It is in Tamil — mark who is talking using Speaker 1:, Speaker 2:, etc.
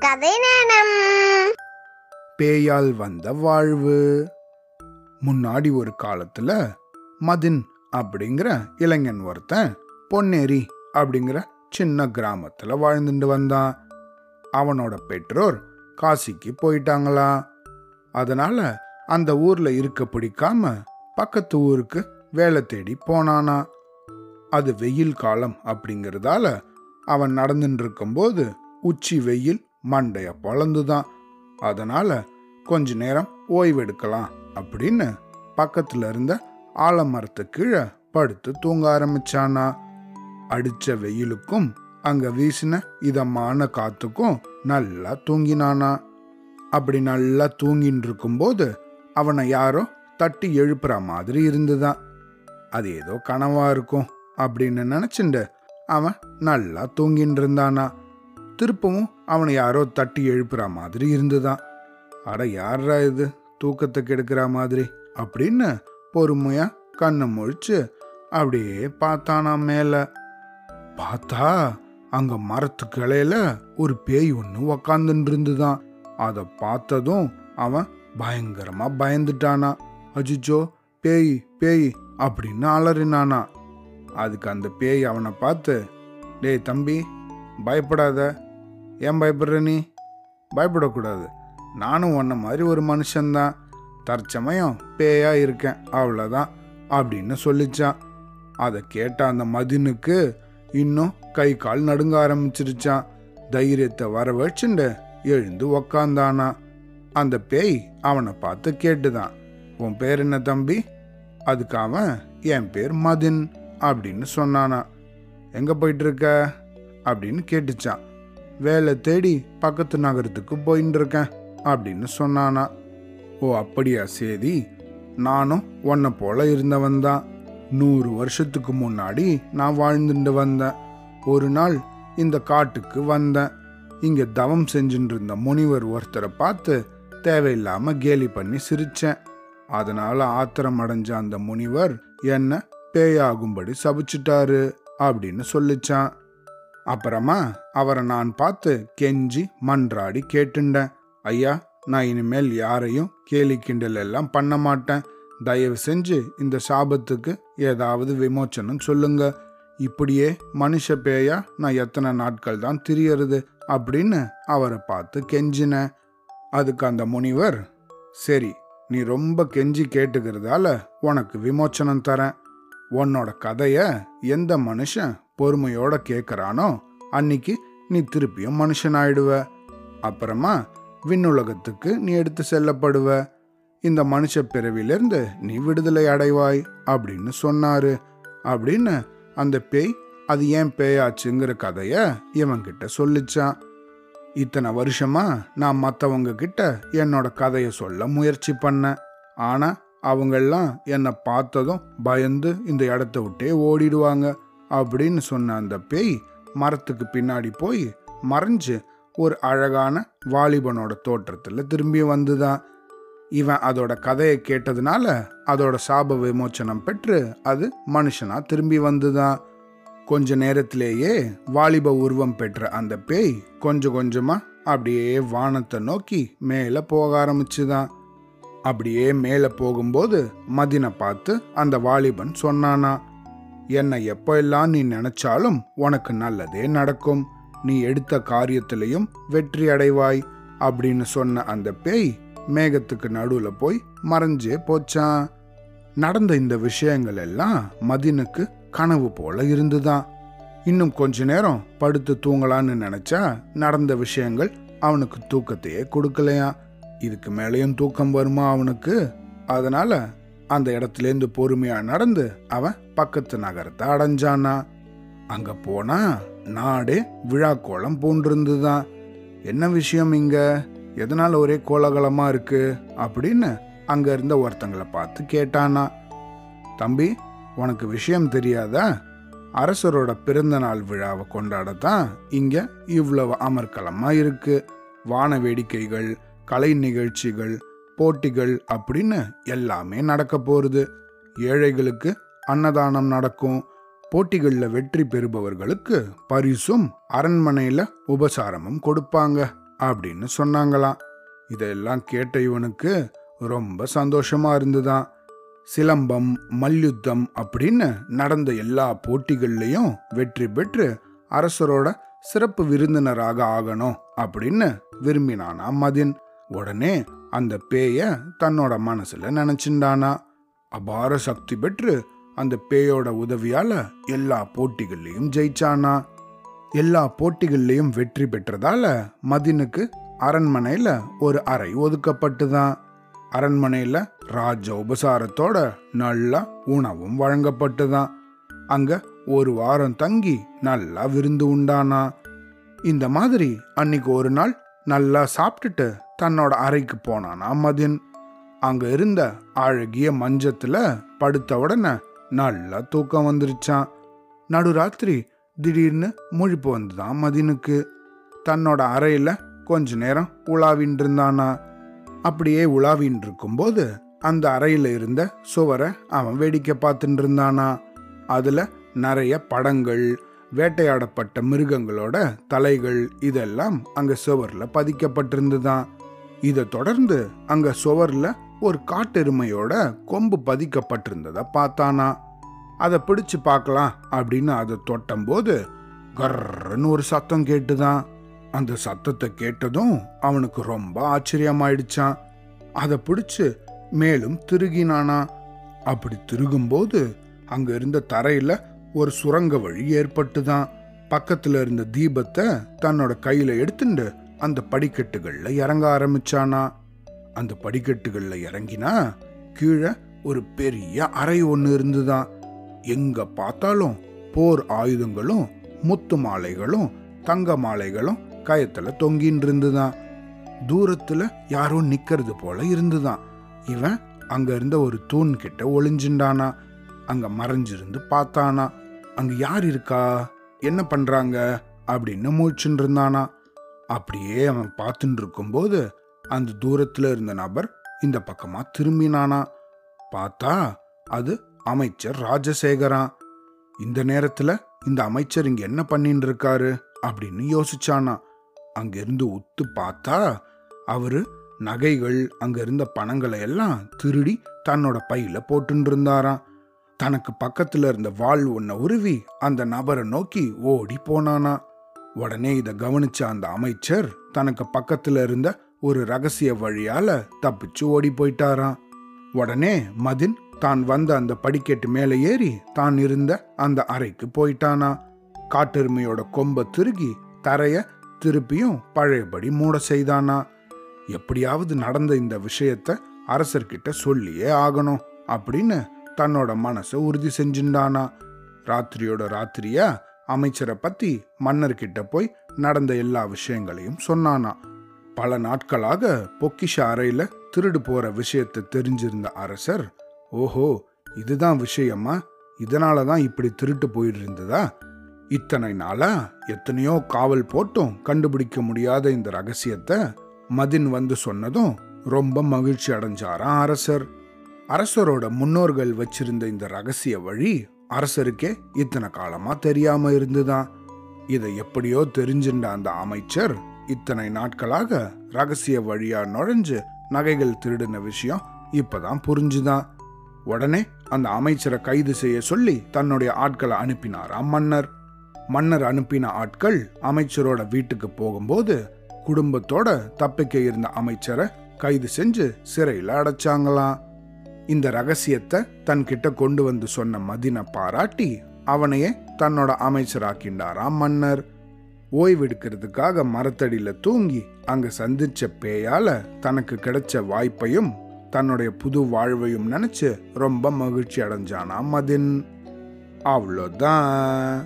Speaker 1: கதை நேரம்
Speaker 2: பேயால் வந்த வாழ்வு. முன்னாடி ஒரு காலத்துல மதின் அப்படிங்கிற இளைஞன் ஒருத்தன் பொன்னேரி அப்படிங்கிற சின்ன கிராமத்துல வாழ்ந்துட்டு வந்தான். அவனோட பெற்றோர் காசிக்கு போயிட்டாங்களா? அதனால அந்த ஊர்ல இருக்க பிடிக்காம பக்கத்து ஊருக்கு வேலை தேடி போனானா? அது வெயில் காலம் அப்படிங்கிறதால அவன் நடந்துட்டு இருக்கும்போது உச்சி வெயில் மண்டைய பொழந்துதான். அதனால கொஞ்ச நேரம் ஓய்வெடுக்கலாம் அப்படின்னு பக்கத்துல இருந்த ஆலமரத்து கீழே படுத்து தூங்க ஆரம்பிச்சானா. அடிச்ச வெயிலுக்கும் அங்க வீசின இதமான காத்துக்கும் நல்லா தூங்கினானா. அப்படி நல்லா தூங்கின்னு இருக்கும்போது அவனை யாரோ தட்டி எழுப்புற மாதிரி இருந்துதான் அது ஏதோ கனவா இருக்கும் அப்படின்னு நினைச்சுண்டு அவன் நல்லா தூங்கின்னு இருந்தானா திருப்பவும் அவனை யாரோ தட்டி எழுப்புற மாதிரி இருந்துதான். அட யாரா இது? தூக்கத்தை கெடுக்கிற மாதிரி. அப்படின்னு பொறுமையா கண்ணை முழிச்சு அப்படியே பார்த்தானா மேல. பார்த்தா அங்க மரத்து கிளையில ஒரு பேய் ஒன்று உக்காந்துட்டு இருந்துதான் அதை பார்த்ததும் அவன் பயங்கரமா பயந்துட்டானா. அஜிச்சோ பேய் பேய் அப்படின்னு அலறினானா. அதுக்கு அந்த பேய் அவனை பார்த்து டேய் தம்பி பயப்படாத. ஏன் பயப்படுற நீ? பயப்படக்கூடாது. நானும் உன்ன மாதிரி ஒரு மனுஷன்தான். தற்சமயம் பேயா இருக்கேன் அவ்வளோதான் அப்படின்னு சொல்லிச்சான். அதை கேட்ட அந்த மதினுக்கு இன்னும் கை கால் நடுங்க ஆரம்பிச்சிருச்சான். தைரியத்தை வர வச்சுண்டு எழுந்து உக்காந்தானா? அந்த பேய் அவனை பார்த்து கேட்டுதான் உன் பேர் என்ன தம்பி? அதுக்கு அவன் என் பேர் மதின் அப்படின்னு சொன்னானா. எங்க போயிட்டு இருக்க? அப்படின்னு கேட்டுச்சான். வேலை தேடி பக்கத்து நகரத்துக்கு போயின்னு இருக்கேன் அப்படின்னு சொன்னானா. ஓ அப்படியா சேதி. நானும் உன்னை போல இருந்தவன் தான். நூறு வருஷத்துக்கு முன்னாடி நான் வாழ்ந்துட்டு வந்தேன். ஒரு நாள் இந்த காட்டுக்கு வந்தேன். இங்க தவம் செஞ்சுட்டு இருந்த முனிவர் ஒருத்தரை பார்த்து தேவையில்லாம கேலி பண்ணி சிரிச்சேன். அதனால ஆத்திரம் அடைஞ்ச அந்த முனிவர் என்ன பேயாகும்படி சபிச்சிட்டாரு அப்படின்னு சொல்லிச்சான். அப்புறமா அவரை நான் பார்த்து கெஞ்சி மன்றாடி கேட்டுண்டேன். ஐயா நான் இனிமேல் யாரையும் கேலி கிண்டல் எல்லாம் பண்ண மாட்டேன். தயவு செஞ்சு இந்த சாபத்துக்கு ஏதாவது விமோச்சனம் சொல்லுங்க. இப்படியே மனுஷ பேயா நான் எத்தனை நாட்கள் தான் திரியறது அப்படின்னு அவரை பார்த்து கெஞ்சினேன். அதுக்கு அந்த முனிவர் சரி நீ ரொம்ப கெஞ்சி கேட்டுக்கிறதால உனக்கு விமோச்சனம் தரேன். உன்னோட கதைய எந்த மனுஷன் பொறுமையோட கேட்குறானோ அன்னைக்கு நீ திருப்பியும் மனுஷனாயிடுவ. அப்புறமா விண்ணுலகத்துக்கு நீ எடுத்து செல்லப்படுவ. இந்த மனுஷ பிறவிலிருந்து நீ விடுதலை அடைவாய் அப்படின்னு சொன்னாரு. அப்படின்னு அந்த பேய் அது ஏன் பேயாச்சுங்கிற கதைய இவன்கிட்ட சொல்லிச்சான். இத்தனை வருஷமா நான் மற்றவங்க கிட்ட என்னோட கதையை சொல்ல முயற்சி பண்ணேன். ஆனா அவங்கெல்லாம் என்னை பார்த்ததும் பயந்து இந்த இடத்த விட்டே ஓடிடுவாங்க. அப்படின்னு சொன்ன அந்த பேய் மரத்துக்கு பின்னாடி போய் மறைஞ்சு ஒரு அழகான வாலிபனோட தோற்றத்தில் திரும்பி வந்துதான். இவன் அதோட கதையை கேட்டதுனால அதோட சாப விமோச்சனம் பெற்று அது மனுஷனா திரும்பி வந்துதான். கொஞ்ச நேரத்திலேயே வாலிப உருவம் பெற்ற அந்த பேய் கொஞ்சம் கொஞ்சமா அப்படியே வானத்தை நோக்கி மேலே போக ஆரம்பிச்சுதான். அப்படியே மேலே போகும்போது மதினை பார்த்து அந்த வாலிபன் சொன்னானா என்னை எப்போ எல்லாம் நீ நினைச்சாலும் உனக்கு நல்லதே நடக்கும். நீ எடுத்த காரியத்திலையும் வெற்றி அடைவாய் அப்படின்னு சொன்ன அந்த பேய் மேகத்துக்கு நடுவுல போய் மறைஞ்சே போச்சான். நடந்த இந்த விஷயங்கள் எல்லாம் மதினுக்கு கனவு போல இருந்துதான். இன்னும் கொஞ்ச நேரம் படுத்து தூங்கலான்னு நினைச்சா நடந்த விஷயங்கள் அவனுக்கு தூக்கத்தையே கொடுக்கலையா இதுக்கு மேலேயும் தூக்கம் வருமா அவனுக்கு? அதனால அந்த இடத்துலேருந்து பொறுமையா நடந்து அவன் பக்கத்து நகரத்தை அடைஞ்சானா. அங்க போனா நாடே விழா கோலம் பூண்டிருந்துதான் என்ன விஷயம் இங்க? எதனால ஒரே கோலாகலமா இருக்கு? அப்படின்னு அங்க இருந்த ஒருத்தங்களை பார்த்து கேட்டானா. தம்பி உனக்கு விஷயம் தெரியாதா? அரசரோட பிறந்த நாள் விழாவை கொண்டாடத்தான் இங்க இவ்வளவு அமர்க்கலமா இருக்கு. வான வேடிக்கைகள் கலை நிகழ்ச்சிகள் போட்டிகள் அப்படின்னு எல்லாமே நடக்க போகிறது ஏழைகளுக்கு அன்னதானம் நடக்கும். போட்டிகளில் வெற்றி பெறுபவர்களுக்கு பரிசும் அரண்மனையில உபசாரமும் கொடுப்பாங்க அப்படின்னு சொன்னாங்களாம். இதெல்லாம் கேட்ட இவனுக்கு ரொம்ப சந்தோஷமா இருந்துதான். சிலம்பம் மல்யுத்தம் அப்படின்னு நடந்த எல்லா போட்டிகள்லையும் வெற்றி பெற்று அரசரோட சிறப்பு விருந்தினராக ஆகணும் அப்படின்னு விரும்பினானா மதின். உடனே அந்த பேய தன்னோட மனசுல நினைச்சிருந்தானா அபார சக்தி பெற்று அந்த பேயோட உதவியால எல்லா போட்டிகள்லையும் ஜெயிச்சானா. எல்லா போட்டிகள்லையும் வெற்றி பெற்றதால மதினுக்கு அரண்மனையில ஒரு அறை ஒதுக்கப்பட்டுதான். அரண்மனையில ராஜ உபசாரத்தோட நல்லா உணவும் வழங்கப்பட்டுதான். அங்க ஒரு வாரம் தங்கி நல்லா விருந்து உண்டானா. இந்த மாதிரி அன்னைக்கு ஒரு நாள் நல்லா சாப்பிட்டுட்டு தன்னோட அறைக்கு போனான் மதின் அங்கே இருந்த அழகிய மஞ்சத்தில் படுத்த உடனே நல்லா தூக்கம் வந்துருச்சான் நடுராத்திரி திடீர்னு முழிப்பு வந்துதான் மதினுக்கு தன்னோட அறையில் கொஞ்ச நேரம் உலாவின் இருந்தானா அப்படியே உலாவின் இருக்கும்போது அந்த அறையில் இருந்த சுவரை அவன் வேடிக்கை பார்த்துட்டு இருந்தானா அதில் நிறைய படங்கள் வேட்டையாடப்பட்ட மிருகங்களோட தலைகள் இதெல்லாம் அங்கே சுவரில் பதிக்கப்பட்டிருந்துதான் இதை தொடர்ந்து அங்க சுவர்ல ஒரு காட்டெருமையோட கொம்பு பதிக்கப்பட்டிருந்தத பார்த்தானா. அதை பிடிச்சு பார்க்கலாம் அப்படின்னு அதை தொட்டம்போது கர்ன்னு ஒரு சத்தம் கேட்டுதான். அந்த சத்தத்தை கேட்டதும் அவனுக்கு ரொம்ப ஆச்சரியமாயிடுச்சான். அதை பிடிச்சு மேலும் திருகினானா. அப்படி திருகும்போது அங்க இருந்த தரையில ஒரு சுரங்க வழி ஏற்பட்டுதான். பக்கத்துல இருந்த தீபத்தை தன்னோட கையில எடுத்துட்டு அந்த படிக்கட்டுகளில் இறங்க ஆரம்பிச்சானா? அந்த படிக்கட்டுகளில் இறங்கினா கீழே ஒரு பெரிய அறை ஒன்று இருந்துதான் எங்க பார்த்தாலும் போர் ஆயுதங்களும் முத்து மாலைகளும் தங்க மாலைகளும் கயத்துல தொங்கின்னு இருந்துதான் தூரத்துல யாரோ நிக்கிறது போல இருந்துதான் இவன் அங்க இருந்த ஒரு தூண் கிட்ட ஒளிஞ்சுண்டானா? அங்க மறைஞ்சிருந்து பார்த்தானா? அங்க யார் இருக்கா? என்ன பண்றாங்க? அப்படின்னு மூச்சுன்னு இருந்தானா? அப்படியே அவன் பார்த்துட்டு இருக்கும்போது அந்த தூரத்துல இருந்த நபர் இந்த பக்கமா திரும்பினானா. பார்த்தா அது அமைச்சர் ராஜசேகரான் இந்த நேரத்துல இந்த அமைச்சர் இங்க என்ன பண்ணிட்டு இருக்காரு அப்படின்னு யோசிச்சானா. அங்கிருந்து உத்து பார்த்தா அவரு நகைகள் அங்க இருந்த பணங்களை எல்லாம் திருடி தன்னோட பையில போட்டுன்னு இருந்தாராம் தனக்கு பக்கத்துல இருந்த வாள் ஒன்ன உருவி அந்த நபரை நோக்கி ஓடி போனானா. உடனே இதை கவனிச்ச அந்த அமைச்சர் தனக்கு பக்கத்துல இருந்த ஒரு ரகசிய வழியால தப்பிச்சு ஓடி போயிட்டாராம். உடனே மதின் தான் வந்த அந்த படிக்கட்டு மேலே ஏறி தான் இருந்த அந்த அறைக்கு போயிட்டானா காட்டெருமையோட கொம்ப திருகி தரைய திருப்பியும் பழையபடி மூட செய்தானா எப்படியாவது நடந்த இந்த விஷயத்த அரசர்கிட்ட சொல்லியே ஆகணும் அப்படின்னு தன்னோட மனசை உறுதி செஞ்சுட்டானா ராத்திரியோட ராத்திரியா அமைச்சரை பத்தி மன்னர்கிட்ட போய் நடந்த எல்லா விஷயங்களையும் சொன்னானா. பல நாட்களாக பொக்கிஷ அறையில திருடு போற விஷயத்தை தெரிஞ்சிருந்த அரசர் ஓஹோ இதுதான் விஷயமா? இதனால தான் இப்படி திருட்டு போயிட்டு இருந்ததா இத்தனை நாளா எத்தனையோ காவல் போட்டும் கண்டுபிடிக்க முடியாத இந்த ரகசியத்தை மதின் வந்து சொன்னதும் ரொம்ப மகிழ்ச்சி அடைஞ்சாராம் அரசர். அரசரோட முன்னோர்கள் வச்சிருந்த இந்த ரகசிய வழி அரசருக்கே இத்தனை காலமா தெரியாம இருந்துதான். இதை எப்படியோ தெரிஞ்சின்ற அந்த அமைச்சர் இத்தனை நாட்களாக ரகசிய வழியா நுழைஞ்சு நகைகள் திருடின விஷயம் இப்பதான் புரிஞ்சுதான். உடனே அந்த அமைச்சரை கைது செய்ய சொல்லி தன்னுடைய ஆட்களை அனுப்பினாராம் மன்னர். மன்னர் அனுப்பின ஆட்கள் அமைச்சரோட வீட்டுக்கு போகும்போது குடும்பத்தோட தப்பிக்க இருந்த அமைச்சரை கைது செஞ்சு சிறையில் அடைச்சாங்களாம். இந்த ரகசியத்தை தன்கிட்ட கொண்டு வந்து சொன்ன மதினை பாராட்டி அவனையே தன்னோட அமைச்சராக்கின்றாராம் மன்னர். ஓய்வெடுக்கிறதுக்காக மரத்தடியில் தூங்கி அங்க சந்திச்ச பேயால தனக்கு கிடைச்ச வாய்ப்பையும் தன்னுடைய புது வாழ்வையும் நினைச்சு ரொம்ப மகிழ்ச்சி அடைஞ்சானாம் மதின். அவ்வளோதான்.